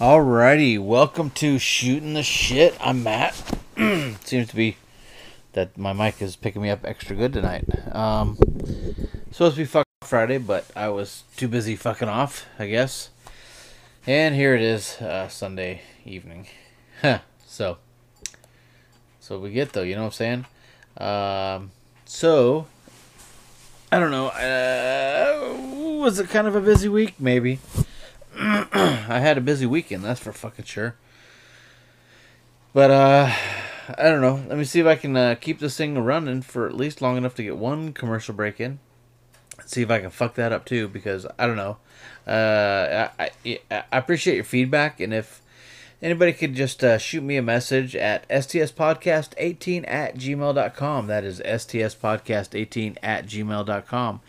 Alrighty, welcome to Shooting the Shit. I'm Matt. Seems to be that my mic is picking me up extra good tonight. Um, supposed to be fucking Friday, but I was too busy fucking off, I guess. And here it is, uh, Sunday evening. so, so we get though, you know what I'm saying? Um, so, I don't know. Uh, was it kind of a busy week? Maybe. I had a busy weekend, that's for fucking sure. But uh I don't know. Let me see if I can uh, keep this thing running for at least long enough to get one commercial break in. See if I can fuck that up too, because I don't know. Uh, I, I, I appreciate your feedback, and if anybody could just uh, shoot me a message at stspodcast18 at gmail.com. That is stspodcast18 at gmail.com.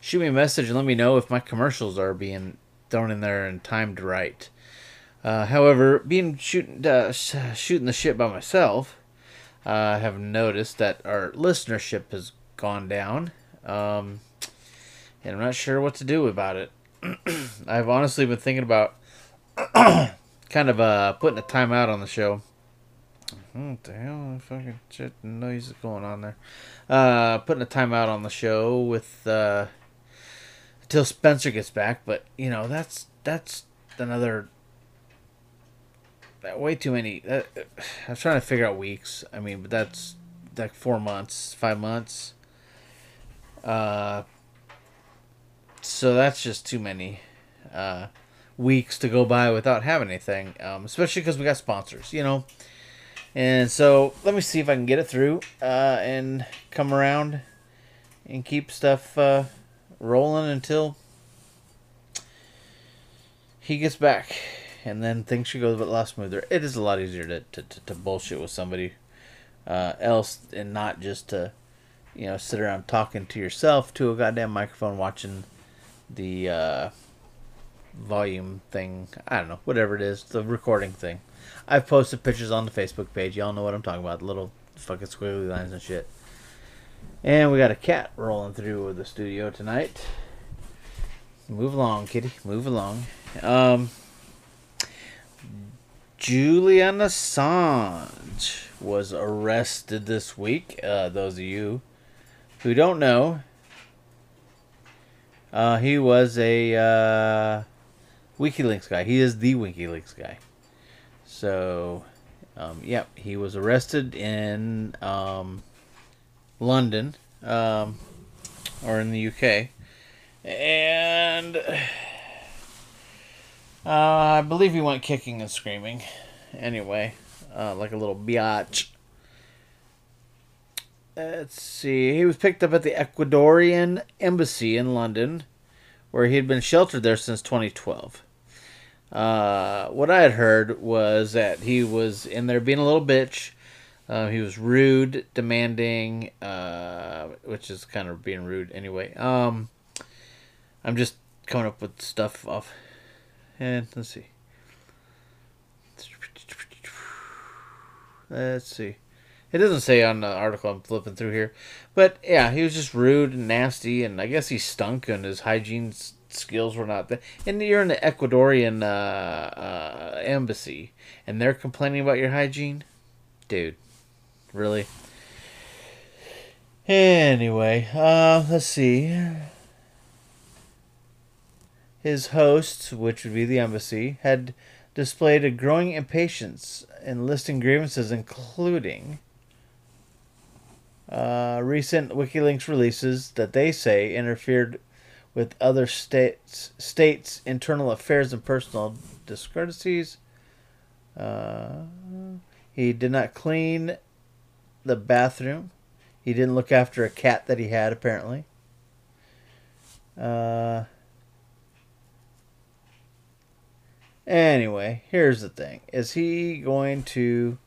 Shoot me a message and let me know if my commercials are being thrown in there and timed right. Uh, however, being shooting uh, shooting the shit by myself, I have noticed that our listenership has gone down, um, and I'm not sure what to do about it. I've honestly been thinking about kind of uh, putting a timeout on the show. What the hell? Fucking shit noise is going on there. Uh, putting a timeout on the show with uh, until Spencer gets back, but you know that's that's another that way too many. I was trying to figure out weeks. I mean, but that's like four months, five months. Uh, so that's just too many uh, weeks to go by without having anything. Um, especially because we got sponsors, you know. And so let me see if I can get it through uh, and come around and keep stuff uh, rolling until he gets back and then things should go a lot smoother. It is a lot easier to, to, to, to bullshit with somebody uh, else and not just to, you know, sit around talking to yourself to a goddamn microphone watching the uh, volume thing. I don't know, whatever it is, the recording thing. I've posted pictures on the Facebook page. Y'all know what I'm talking about. Little fucking squiggly lines and shit. And we got a cat rolling through the studio tonight. Move along, kitty. Move along. Um, Julian Assange was arrested this week. Uh, those of you who don't know, uh, he was a uh, WikiLeaks guy. He is the WikiLeaks guy. So, um, yep, he was arrested in um, London um, or in the UK. And uh, I believe he went kicking and screaming. Anyway, uh, like a little biatch. Let's see. He was picked up at the Ecuadorian embassy in London, where he had been sheltered there since 2012. Uh, what I had heard was that he was in there being a little bitch. Uh, he was rude, demanding, uh, which is kind of being rude anyway. Um, I'm just coming up with stuff off and let's see. Let's see. It doesn't say on the article I'm flipping through here. But yeah, he was just rude and nasty, and I guess he stunk, and his hygiene skills were not there. And you're in the Ecuadorian uh, uh, embassy, and they're complaining about your hygiene? Dude, really? Anyway, uh, let's see. His hosts, which would be the embassy, had displayed a growing impatience in listing grievances, including uh, recent WikiLeaks releases that they say interfered with other states states' internal affairs and personal discourtesies. Uh, he did not clean the bathroom. He didn't look after a cat that he had, apparently. Uh, Anyway, here's the thing: is he going to?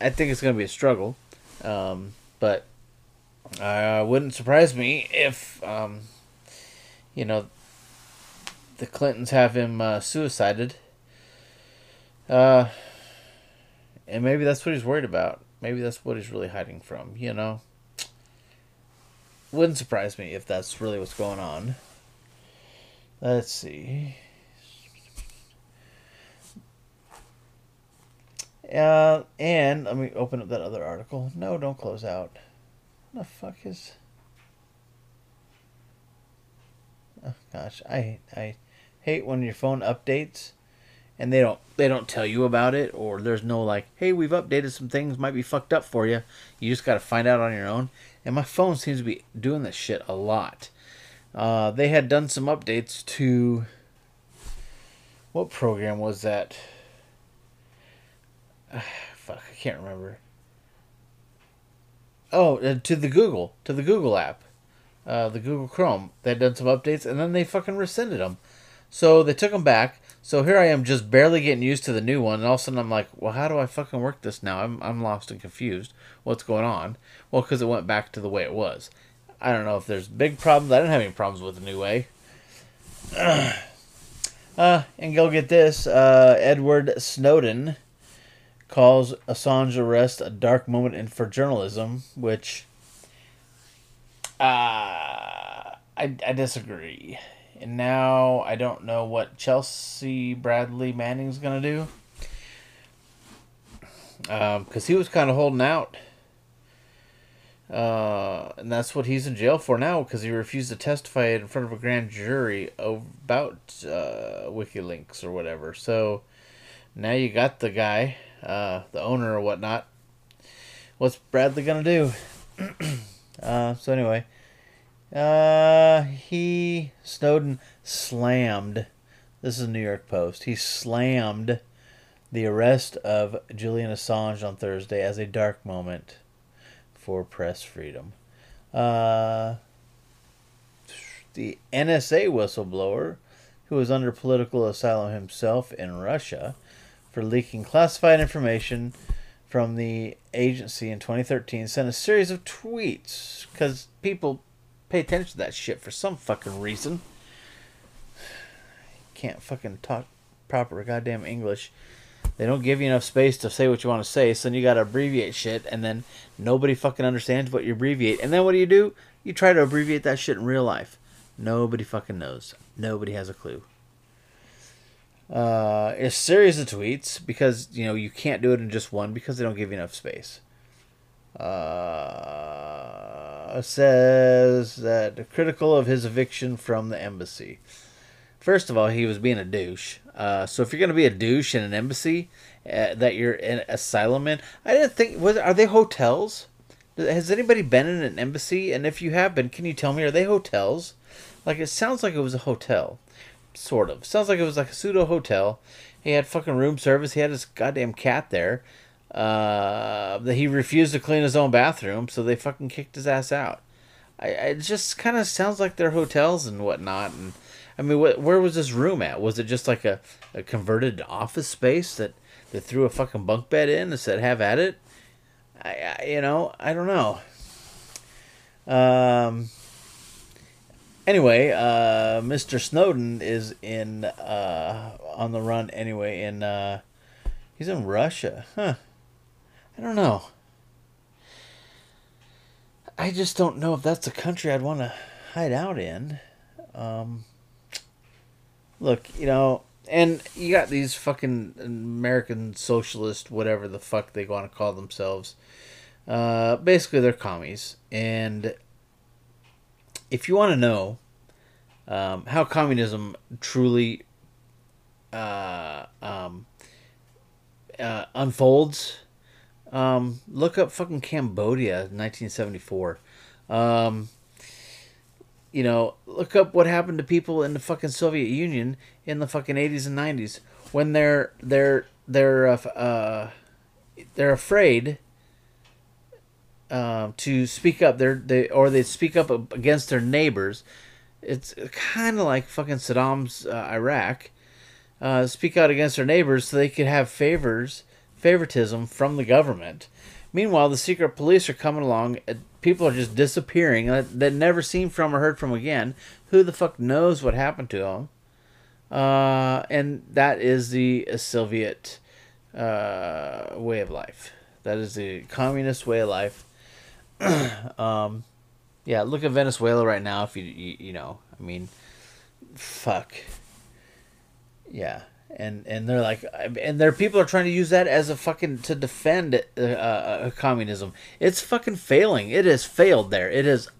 I think it's going to be a struggle, um, but uh, wouldn't surprise me if, um, you know, the Clintons have him uh, suicided. Uh, and maybe that's what he's worried about. Maybe that's what he's really hiding from. You know, wouldn't surprise me if that's really what's going on. Let's see. Uh, and let me open up that other article. No, don't close out. What the fuck is? Oh gosh, I I hate when your phone updates and they don't they don't tell you about it or there's no like hey we've updated some things might be fucked up for you you just got to find out on your own. And my phone seems to be doing this shit a lot. Uh, they had done some updates to what program was that? Fuck i can't remember. Oh uh, to the google to the google app. Uh, the google chrome. They had done some updates and then they fucking rescinded them so they took them back so here I am just barely getting used to the new one, and all of a sudden I'm like, well, how do I fucking work this now? I'm, I'm lost and confused. What's going on? Well, because it went back to the way it was. I don't know if there's big problems. I didn't have any problems with the new way. uh, and go get this. Uh, Edward Snowden calls Assange arrest a dark moment in for journalism, which uh, I, I disagree. And now I don't know what Chelsea Bradley Manning's going to do. Because um, he was kind of holding out. Uh, and that's what he's in jail for now because he refused to testify in front of a grand jury about uh, WikiLeaks or whatever. So now you got the guy, uh, the owner or whatnot. What's Bradley going to do? uh, so, anyway. Uh, he Snowden slammed. This is the New York Post. He slammed the arrest of Julian Assange on Thursday as a dark moment for press freedom. Uh, the NSA whistleblower, who was under political asylum himself in Russia for leaking classified information from the agency in 2013, sent a series of tweets because people pay attention to that shit for some fucking reason. Can't fucking talk proper goddamn English. They don't give you enough space to say what you want to say, so then you gotta abbreviate shit, and then nobody fucking understands what you abbreviate. And then what do you do? You try to abbreviate that shit in real life. Nobody fucking knows. Nobody has a clue. Uh, a series of tweets because you know you can't do it in just one because they don't give you enough space. Uh, says that critical of his eviction from the embassy. First of all, he was being a douche. Uh, so if you're gonna be a douche in an embassy uh, that you're in asylum in, I didn't think was are they hotels? Has anybody been in an embassy? And if you have been, can you tell me are they hotels? Like it sounds like it was a hotel, sort of. Sounds like it was like a pseudo hotel. He had fucking room service. He had his goddamn cat there. Uh, that he refused to clean his own bathroom, so they fucking kicked his ass out. I, it just kind of sounds like they're hotels and whatnot. And I mean, wh- where was this room at? Was it just like a, a converted office space that they threw a fucking bunk bed in and said, "Have at it"? I, I you know, I don't know. Um. Anyway, uh, Mr. Snowden is in uh, on the run anyway. In uh, he's in Russia, huh? I don't know. I just don't know if that's a country I'd want to hide out in. Um, look, you know, and you got these fucking American socialist, whatever the fuck they want to call themselves. Uh, basically, they're commies. And if you want to know um, how communism truly uh, um, uh, unfolds, um, look up fucking Cambodia, 1974. Um, you know, look up what happened to people in the fucking Soviet Union in the fucking 80s and 90s when they're they're they're uh, uh they're afraid uh, to speak up. They're they or they speak up against their neighbors. It's kind of like fucking Saddam's uh, Iraq. Uh, speak out against their neighbors so they could have favors favoritism from the government. Meanwhile, the secret police are coming along. People are just disappearing that, never seen from or heard from again. Who the fuck knows what happened to them? Uh, and that is the Soviet uh, way of life. That is the communist way of life. um, yeah, look at Venezuela right now. If you, you you know, I mean, fuck. Yeah, and and they're like, and their people are trying to use that as a fucking to defend uh, uh, communism. It's fucking failing. It has failed there. It has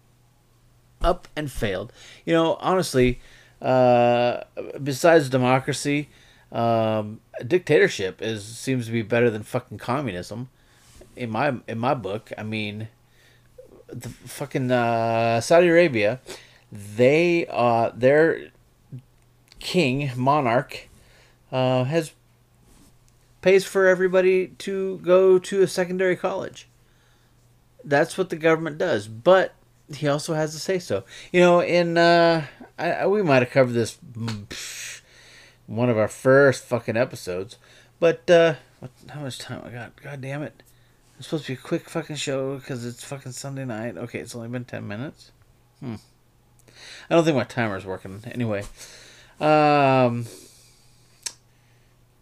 up and failed. You know, honestly, uh, besides democracy, um, dictatorship is seems to be better than fucking communism. In my in my book, I mean, the fucking uh, Saudi Arabia, they uh their king monarch uh, has pays for everybody to go to a secondary college. That's what the government does, but he also has to say so. You know, in uh, I, we might have covered this one of our first fucking episodes, but uh, what, how much time I got? God damn it! It's supposed to be a quick fucking show because it's fucking Sunday night. Okay, it's only been ten minutes. Hmm. I don't think my timer's working. Anyway, um,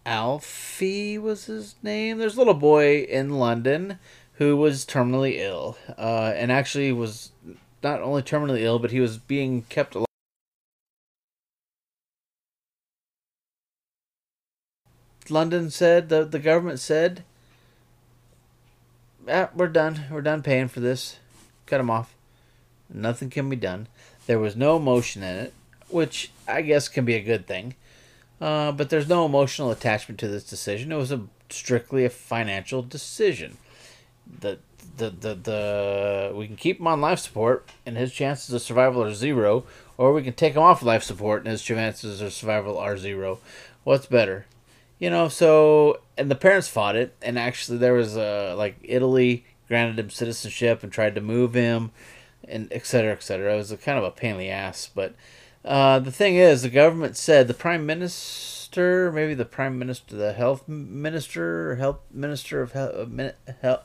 Alfie was his name. There's a little boy in London who was terminally ill, uh, and actually was not only terminally ill, but he was being kept alive. London said the the government said, ah, "We're done. We're done paying for this. Cut him off. Nothing can be done." There was no emotion in it, which I guess can be a good thing. Uh, but there's no emotional attachment to this decision. It was a strictly a financial decision. The, the the the we can keep him on life support, and his chances of survival are zero, or we can take him off life support, and his chances of survival are zero. What's better? You know. So and the parents fought it, and actually there was a like Italy granted him citizenship and tried to move him, and et cetera, et cetera. It was a kind of a pain in the ass, but uh, the thing is, the government said the prime minister, maybe the prime minister, the health minister, health minister of health, health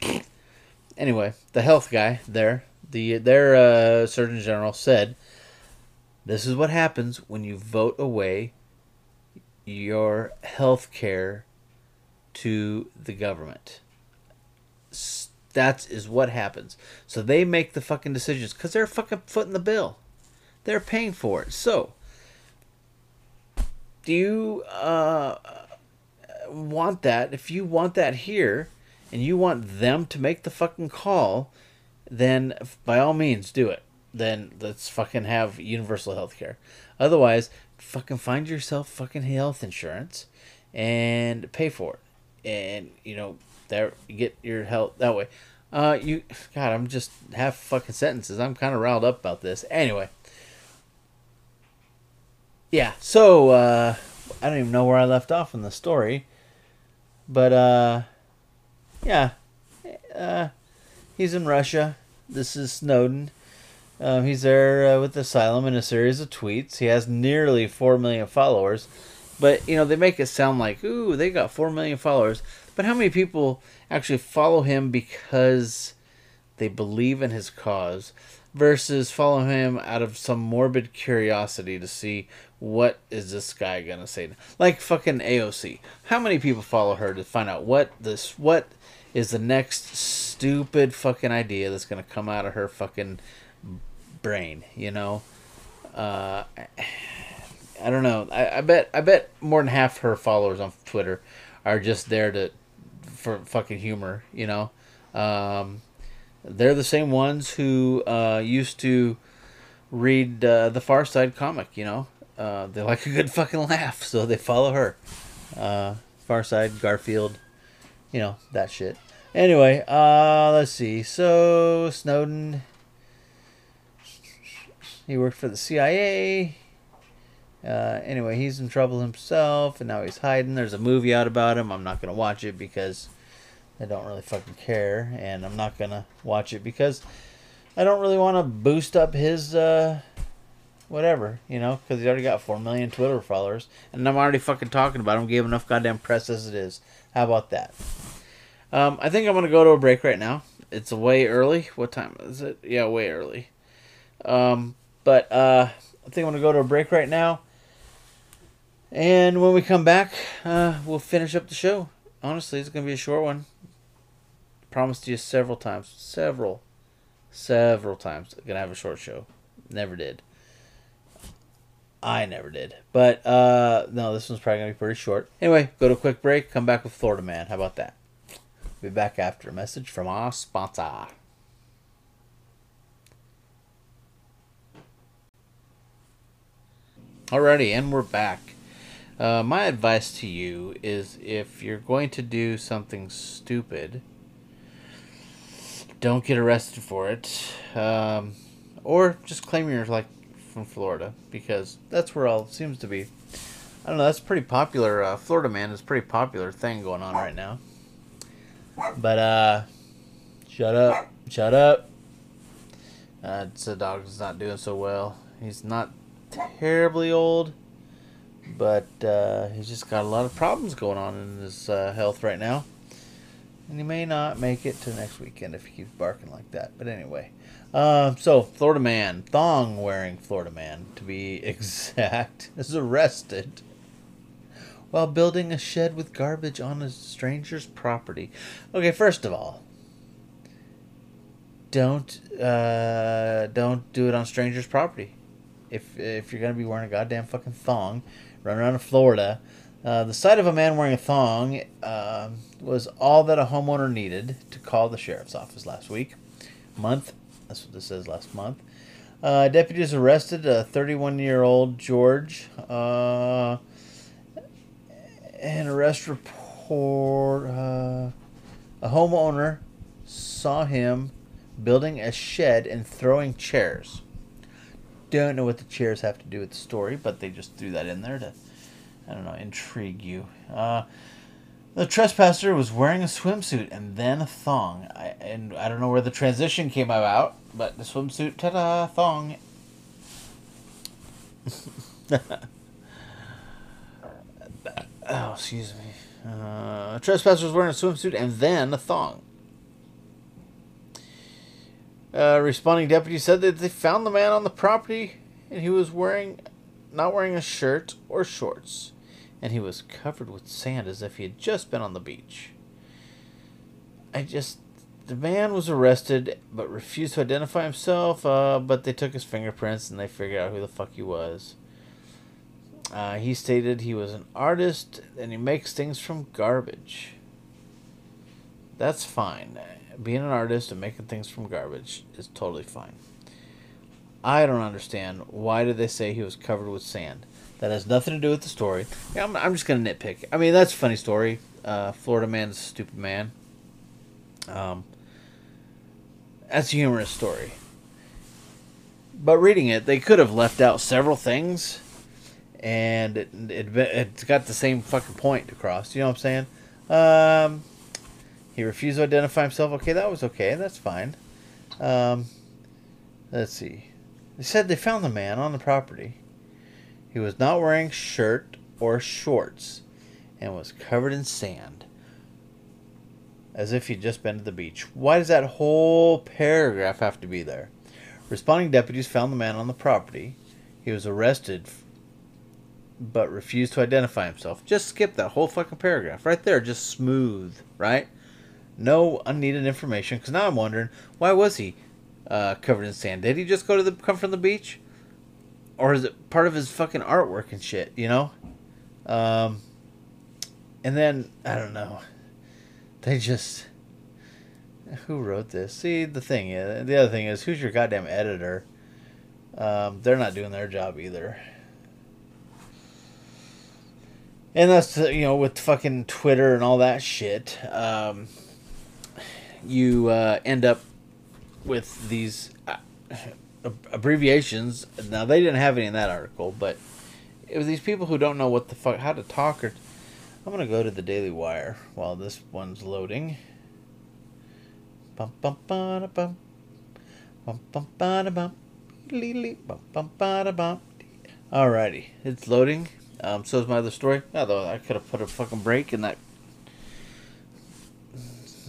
anyway, the health guy there, the their uh, surgeon general said, "This is what happens when you vote away your health care to the government." That is what happens. So they make the fucking decisions because they're fucking footing the bill. They're paying for it. So, do you uh, want that? If you want that here, and you want them to make the fucking call, then by all means do it. Then let's fucking have universal health care. Otherwise, fucking find yourself fucking health insurance and pay for it. And, you know, there get your health that way. Uh, you, God, I'm just half fucking sentences. I'm kind of riled up about this. Anyway, yeah, so uh, I don't even know where I left off in the story, but uh, yeah, uh, he's in Russia. This is Snowden. Um, he's there uh, with Asylum in a series of tweets. He has nearly four million followers, but you know they make it sound like ooh they got four million followers. But how many people actually follow him because they believe in his cause? versus follow him out of some morbid curiosity to see what is this guy gonna say? Like fucking AOC. How many people follow her to find out what this what is the next stupid fucking idea that's gonna come out of her fucking brain? You know, uh, I don't know. I, I bet I bet more than half her followers on Twitter are just there to for fucking humor. You know, um, they're the same ones who uh, used to read uh, the Far Side comic. You know, uh, they like a good fucking laugh, so they follow her. Uh, Far Side, Garfield, you know that shit. Anyway, uh, let's see. So Snowden, he worked for the CIA. Uh, anyway, he's in trouble himself, and now he's hiding. There's a movie out about him. I'm not gonna watch it because I don't really fucking care, and I'm not gonna watch it because I don't really want to boost up his uh, whatever, you know, because he's already got four million Twitter followers, and I'm already fucking talking about him. Gave enough goddamn press as it is. How about that? Um, I think I'm gonna go to a break right now. It's way early. What time is it? Yeah, way early. Um, but uh, I think I'm gonna go to a break right now. And when we come back, uh, we'll finish up the show. Honestly, it's gonna be a short one. Promised you several times, several, several times. Gonna have a short show. Never did. I never did. But uh, no, this one's probably gonna be pretty short. Anyway, go to a quick break. Come back with Florida Man. How about that? Be back after a message from our sponsor. Alrighty, and we're back. Uh, my advice to you is if you're going to do something stupid, don't get arrested for it. Um, or just claim you're like from Florida because that's where all seems to be. I don't know. That's pretty popular. Uh, Florida man is pretty popular thing going on right now. But uh, shut up, shut up. Uh, the dog's not doing so well. He's not terribly old, but uh, he's just got a lot of problems going on in his uh, health right now. And he may not make it to next weekend if he keeps barking like that. But anyway, uh, so Florida man, thong wearing Florida man to be exact, is arrested while building a shed with garbage on a stranger's property. Okay, first of all, don't uh, don't do it on strangers' property if if you're gonna be wearing a goddamn fucking thong, run around in Florida, uh, the sight of a man wearing a thong uh, was all that a homeowner needed to call the sheriff's office last week, month. That's what this says. Last month, uh, deputies arrested a 31-year-old George. Uh, an arrest report. Uh, a homeowner saw him building a shed and throwing chairs. Don't know what the chairs have to do with the story, but they just threw that in there to, I don't know, intrigue you. Uh, the trespasser was wearing a swimsuit and then a thong. I, and I don't know where the transition came about, but the swimsuit, ta da, thong. oh, excuse me. Uh, trespasser was wearing a swimsuit and then a thong. Uh, responding deputy said that they found the man on the property and he was wearing not wearing a shirt or shorts and he was covered with sand as if he had just been on the beach. I just the man was arrested but refused to identify himself, uh, but they took his fingerprints and they figured out who the fuck he was. Uh, he stated he was an artist and he makes things from garbage. That's fine being an artist and making things from garbage is totally fine. I don't understand why did they say he was covered with sand. That has nothing to do with the story. Yeah, I'm, I'm just gonna nitpick. I mean, that's a funny story. Uh, Florida man's stupid man. Um, that's a humorous story. But reading it, they could have left out several things, and it, it, it's got the same fucking point across. You know what I'm saying? Um, he refused to identify himself. Okay, that was okay. That's fine. Um, let's see. They said they found the man on the property. He was not wearing shirt or shorts and was covered in sand. As if he'd just been to the beach. Why does that whole paragraph have to be there? Responding deputies found the man on the property. He was arrested but refused to identify himself. Just skip that whole fucking paragraph. Right there, just smooth, right? no unneeded information. Because now I'm wondering, why was he uh, covered in sand? Did he just go to the come from the beach, or is it part of his fucking artwork and shit? You know. Um, and then I don't know. They just who wrote this? See, the thing is, the other thing is, who's your goddamn editor? Um, they're not doing their job either. And that's you know with fucking Twitter and all that shit. Um, you uh, end up with these uh, abbreviations. Now they didn't have any in that article, but it was these people who don't know what the fuck how to talk. Or I'm gonna go to the Daily Wire while this one's loading. Bum bum ba bum. Bum bum ba bum. Bum bum ba bum. Alrighty, it's loading. Um, so is my other story. Although I could have put a fucking break in that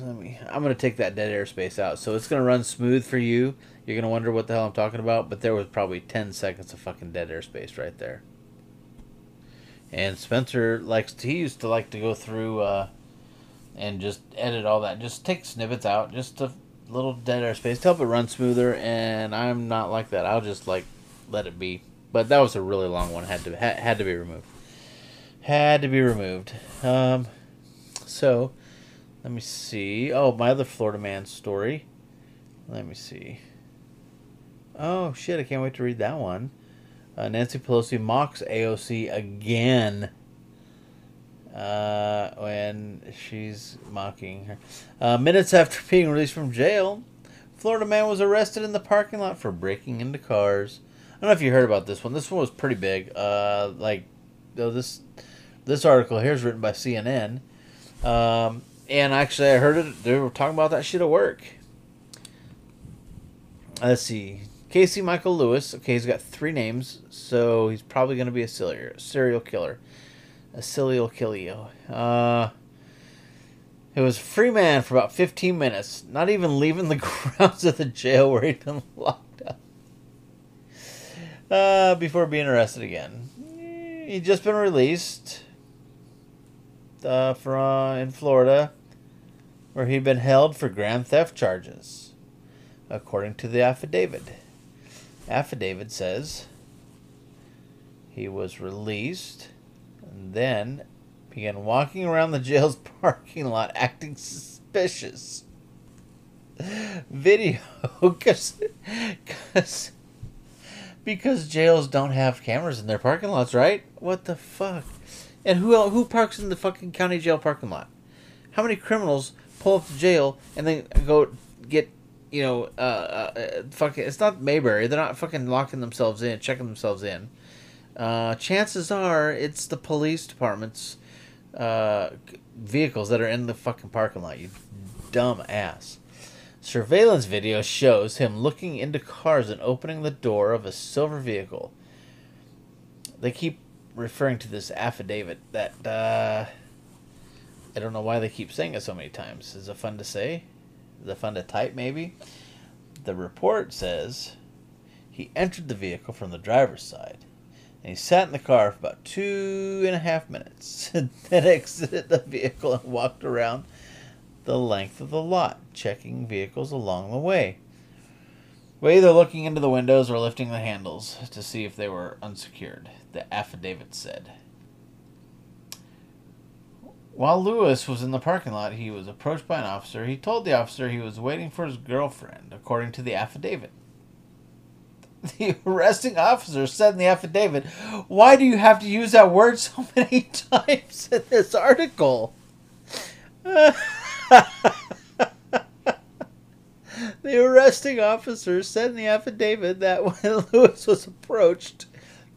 let me. I'm gonna take that dead airspace out, so it's gonna run smooth for you. You're gonna wonder what the hell I'm talking about, but there was probably 10 seconds of fucking dead airspace right there. And Spencer likes to, he used to like to go through uh, and just edit all that, just take snippets out, just a little dead airspace to help it run smoother. And I'm not like that. I'll just like let it be. but that was a really long one. Had to had, had to be removed. Had to be removed. Um, so let me see. Oh, my other Florida man story. Let me see. Oh shit! I can't wait to read that one. Uh, Nancy Pelosi mocks AOC again. Uh, when she's mocking her. Uh, minutes after being released from jail, Florida man was arrested in the parking lot for breaking into cars. I don't know if you heard about this one. This one was pretty big. Uh, like, this this article here is written by CNN. Um, and actually, I heard it. They were talking about that shit at work. Let's see. Casey Michael Lewis. Okay, he's got three names, so he's probably going to be a serial killer. A serial killer. Uh, it was free man for about 15 minutes, not even leaving the grounds of the jail where he'd been locked up. Uh, before being arrested again. He'd just been released uh, from uh, in Florida, where he'd been held for grand theft charges, according to the affidavit. Affidavit says he was released and then began walking around the jail's parking lot acting suspicious. Video, because because jails don't have cameras in their parking lots, right? What the fuck? And who who parks in the fucking county jail parking lot? How many criminals pull up to jail and then go get you know uh, uh fucking? It's not Mayberry. They're not fucking locking themselves in, checking themselves in. Uh, chances are it's the police department's uh, vehicles that are in the fucking parking lot. You dumb ass. Surveillance video shows him looking into cars and opening the door of a silver vehicle. They keep referring to this affidavit that uh, I don't know why they keep saying it so many times. Is it fun to say? It fun to type? Maybe. The report says he entered the vehicle from the driver's side. And he sat in the car for about two and a half minutes, and then exited the vehicle and walked around the length of the lot, checking vehicles along the way. Either looking into the windows or lifting the handles to see if they were unsecured, the affidavit said. While Lewis was in the parking lot, he was approached by an officer. He told the officer he was waiting for his girlfriend, according to the affidavit. The arresting officer said in the affidavit, Why do you have to use that word so many times in this article? The arresting officer said in the affidavit that when Lewis was approached,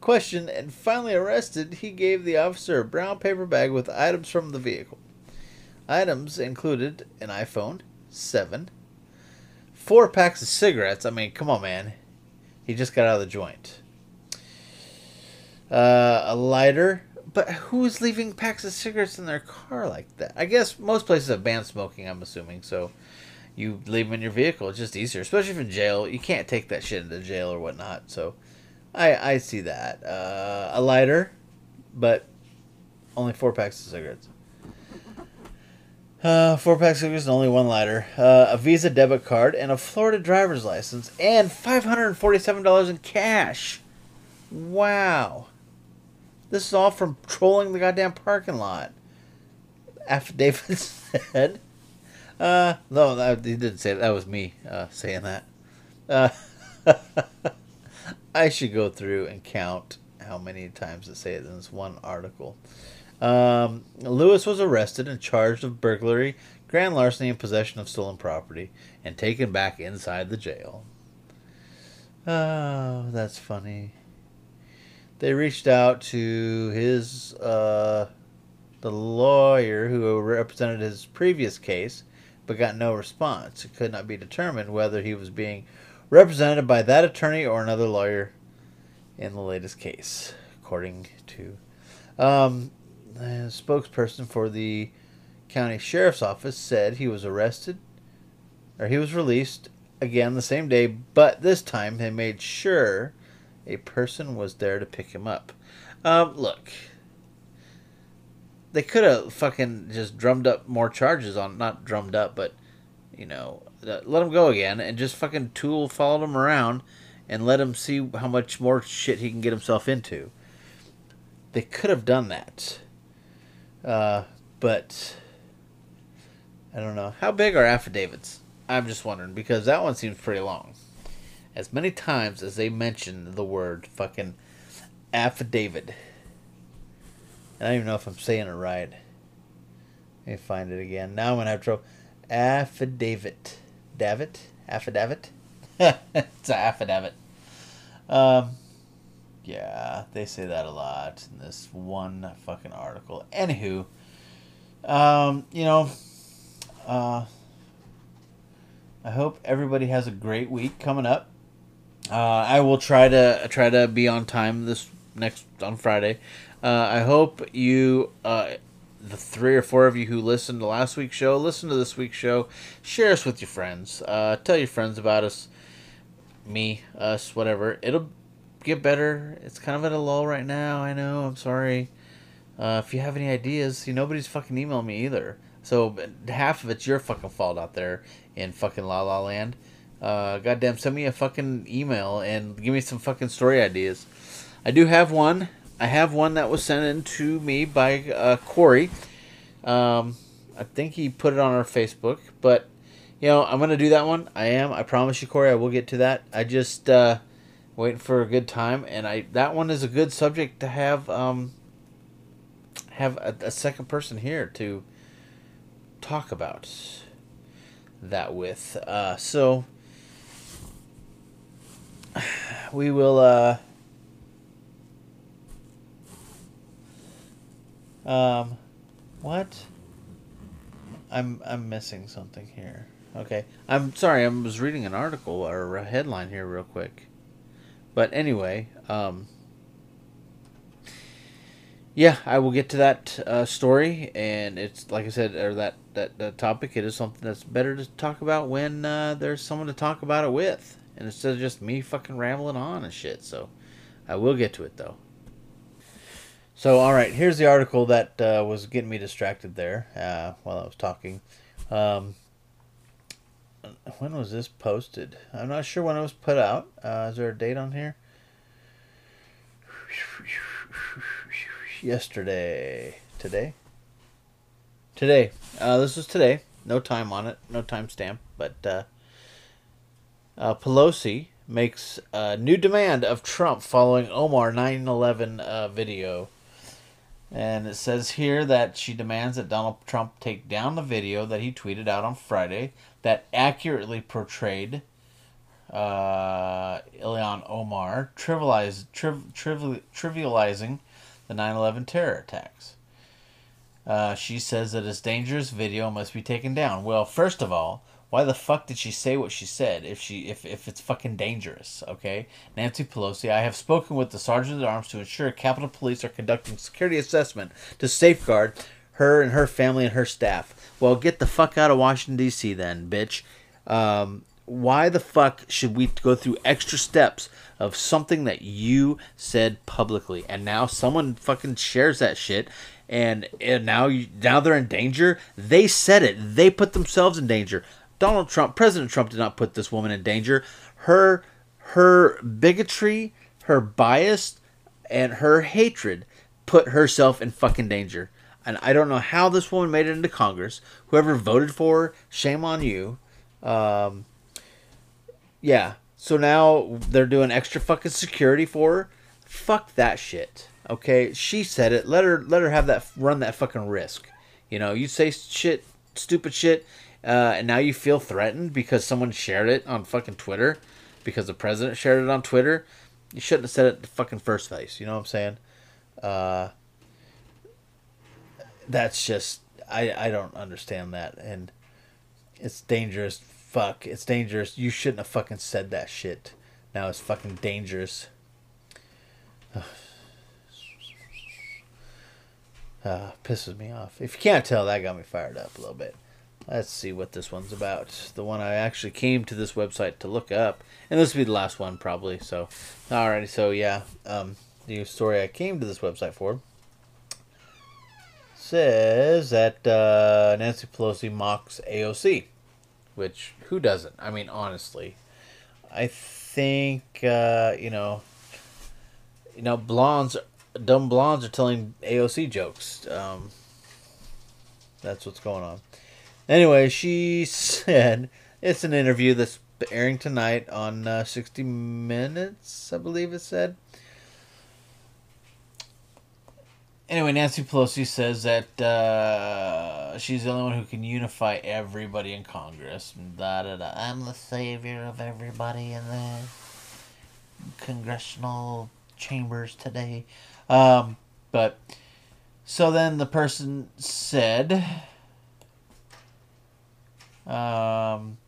questioned, and finally arrested, he gave the officer a brown paper bag with items from the vehicle. Items included an iPhone 7, four packs of cigarettes. I mean, come on, man. He just got out of the joint. Uh, a lighter. But who's leaving packs of cigarettes in their car like that? I guess most places have banned smoking, I'm assuming, so you leave them in your vehicle. It's just easier, especially if in jail. You can't take that shit into jail or whatnot. So, I I see that. Uh, a lighter, but only four packs of cigarettes. Uh, four packs of cigarettes and only one lighter. Uh, a Visa debit card and a Florida driver's license and five hundred and forty-seven dollars in cash. Wow. This is all from trolling the goddamn parking lot. Affidavit said. Uh, no, that, he didn't say that. That was me uh, saying that. Uh, I should go through and count how many times it say it in this one article. Um, Lewis was arrested and charged of burglary, grand larceny, and possession of stolen property, and taken back inside the jail. Oh, that's funny. They reached out to his uh, the lawyer who represented his previous case but got no response. It could not be determined whether he was being represented by that attorney or another lawyer in the latest case, according to um, a spokesperson for the county sheriff's office said he was arrested or he was released again the same day, but this time they made sure a person was there to pick him up. Um, look, they could have fucking just drummed up more charges on not drummed up, but you know, let him go again and just fucking tool followed him around and let him see how much more shit he can get himself into. They could have done that. Uh, but I don't know. How big are affidavits? I'm just wondering because that one seems pretty long. As many times as they mention the word fucking affidavit. I don't even know if I'm saying it right. Let me find it again. Now I'm gonna have trouble. Affidavit. David? Affidavit? it's an affidavit. Um, yeah, they say that a lot in this one fucking article. Anywho, um, you know, uh, I hope everybody has a great week coming up. Uh, I will try to try to be on time this next on Friday. Uh, I hope you, uh, the three or four of you who listened to last week's show, listen to this week's show. Share us with your friends. Uh, tell your friends about us, me, us, whatever. It'll get better. It's kind of at a lull right now. I know. I'm sorry. Uh, if you have any ideas, see, nobody's fucking emailed me either. So half of it's your fucking fault out there in fucking La La Land. Uh, goddamn, send me a fucking email and give me some fucking story ideas. I do have one. I have one that was sent in to me by uh, Corey. Um, I think he put it on our Facebook, but you know I'm gonna do that one. I am. I promise you, Corey. I will get to that. I just uh, waiting for a good time, and I that one is a good subject to have um, have a, a second person here to talk about that with. Uh, so we will. Uh, um, what? I'm I'm missing something here. Okay, I'm sorry. I was reading an article or a headline here real quick, but anyway, um, yeah, I will get to that uh, story, and it's like I said, or that, that that topic. It is something that's better to talk about when uh, there's someone to talk about it with, and instead of just me fucking rambling on and shit. So, I will get to it though. So, all right, here's the article that uh, was getting me distracted there uh, while I was talking. Um, when was this posted? I'm not sure when it was put out. Uh, is there a date on here? yesterday. Today? Today. Uh, this was today. No time on it. No time stamp. But uh, uh, Pelosi makes a new demand of Trump following Omar 9 11 uh, video. And it says here that she demands that Donald Trump take down the video that he tweeted out on Friday that accurately portrayed uh, Ilhan Omar, triv, triv, trivializing the 9 11 terror attacks. Uh, she says that this dangerous video must be taken down. Well, first of all, why the fuck did she say what she said if she if, if it's fucking dangerous okay? Nancy pelosi i have spoken with the sergeant at arms to ensure capitol police are conducting security assessment to safeguard her and her family and her staff. Well get the fuck out of washington d.c then bitch. Um, why the fuck should we go through extra steps of something that you said publicly? And now someone fucking shares that shit and, and now you, now they're in danger. They said it. They put themselves in danger. Donald trump president trump did not put this woman in danger. Her her bigotry her bias and her hatred put herself in fucking danger. And i don't know how this woman made it into congress. Whoever voted for her shame on you. Um, yeah. So now they're doing extra fucking security for her. Fuck that shit. Okay, she said it. Let her let her have that run that fucking risk. You know, you say shit, stupid shit, uh, and now you feel threatened because someone shared it on fucking Twitter, because the president shared it on Twitter. You shouldn't have said it in the fucking first place. You know what I'm saying? Uh, that's just I I don't understand that, and it's dangerous fuck, it's dangerous. You shouldn't have fucking said that shit. Now it's fucking dangerous. Uh, pisses me off. If you can't tell, that got me fired up a little bit. Let's see what this one's about. The one I actually came to this website to look up, and this will be the last one probably. So, alrighty. So yeah, um, the story I came to this website for says that uh, Nancy Pelosi mocks AOC which who doesn't? I mean, honestly, I think uh, you know, you know, blondes, dumb blondes are telling AOC jokes. Um, that's what's going on. Anyway, she said it's an interview that's airing tonight on uh, 60 Minutes, I believe it said. Anyway, Nancy Pelosi says that uh, she's the only one who can unify everybody in Congress. Da, da, da. I'm the savior of everybody in the congressional chambers today. Um, but so then the person said, um,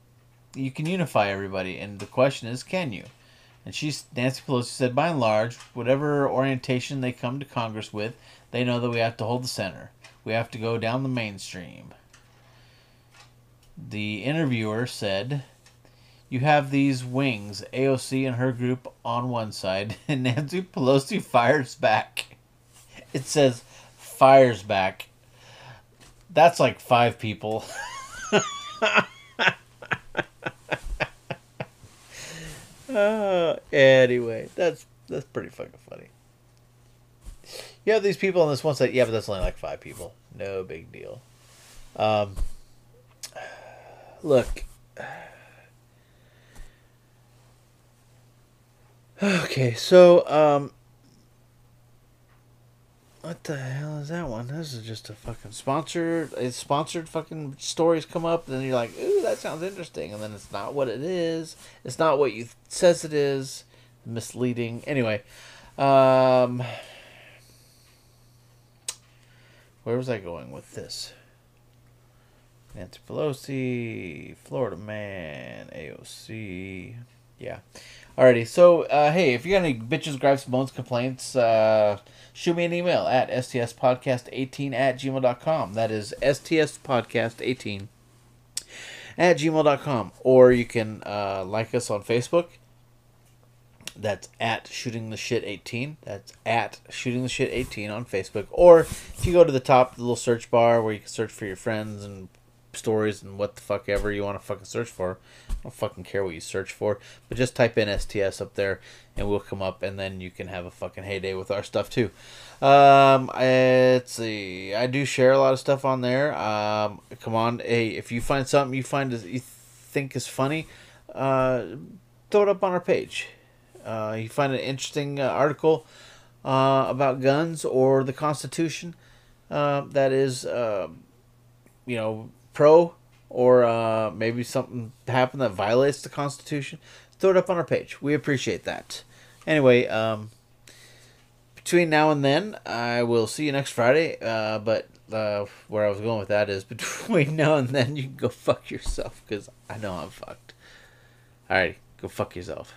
"You can unify everybody," and the question is, can you? And she's Nancy Pelosi said, by and large, whatever orientation they come to Congress with, they know that we have to hold the center. We have to go down the mainstream. The interviewer said, You have these wings, AOC and her group on one side, and Nancy Pelosi fires back. It says, fires back. That's like five people. uh, anyway, that's that's pretty fucking funny. You have these people on this one side. Yeah, but that's only like five people. No big deal. Um, look. Okay, so um, what the hell is that one? This is just a fucking sponsored. It's sponsored. Fucking stories come up, and then you're like, "Ooh, that sounds interesting," and then it's not what it is. It's not what you says it is. Misleading. Anyway, um, where was I going with this? Nancy Pelosi, Florida man, AOC. Yeah. Alrighty, so uh, hey, if you got any bitches, gripes, bones, complaints, uh, shoot me an email at stspodcast18 at gmail.com. That is stspodcast18 at gmail.com. Or you can uh, like us on Facebook. That's at shooting the shit 18. That's at shooting the shit 18 on Facebook. Or if you go to the top, the little search bar where you can search for your friends and stories and what the fuck ever you want to fucking search for. I don't fucking care what you search for, but just type in STS up there and we'll come up and then you can have a fucking heyday with our stuff too. Um, let's see. I do share a lot of stuff on there. Um, come on, hey, if you find something you find is, you think is funny, uh, throw it up on our page. Uh, you find an interesting uh, article uh, about guns or the Constitution uh, that is, uh, you know, pro or uh, maybe something happened that violates the Constitution, throw it up on our page. We appreciate that. Anyway, um, between now and then, I will see you next Friday. Uh, but uh, where I was going with that is between now and then, you can go fuck yourself because I know I'm fucked. Alright, go fuck yourself.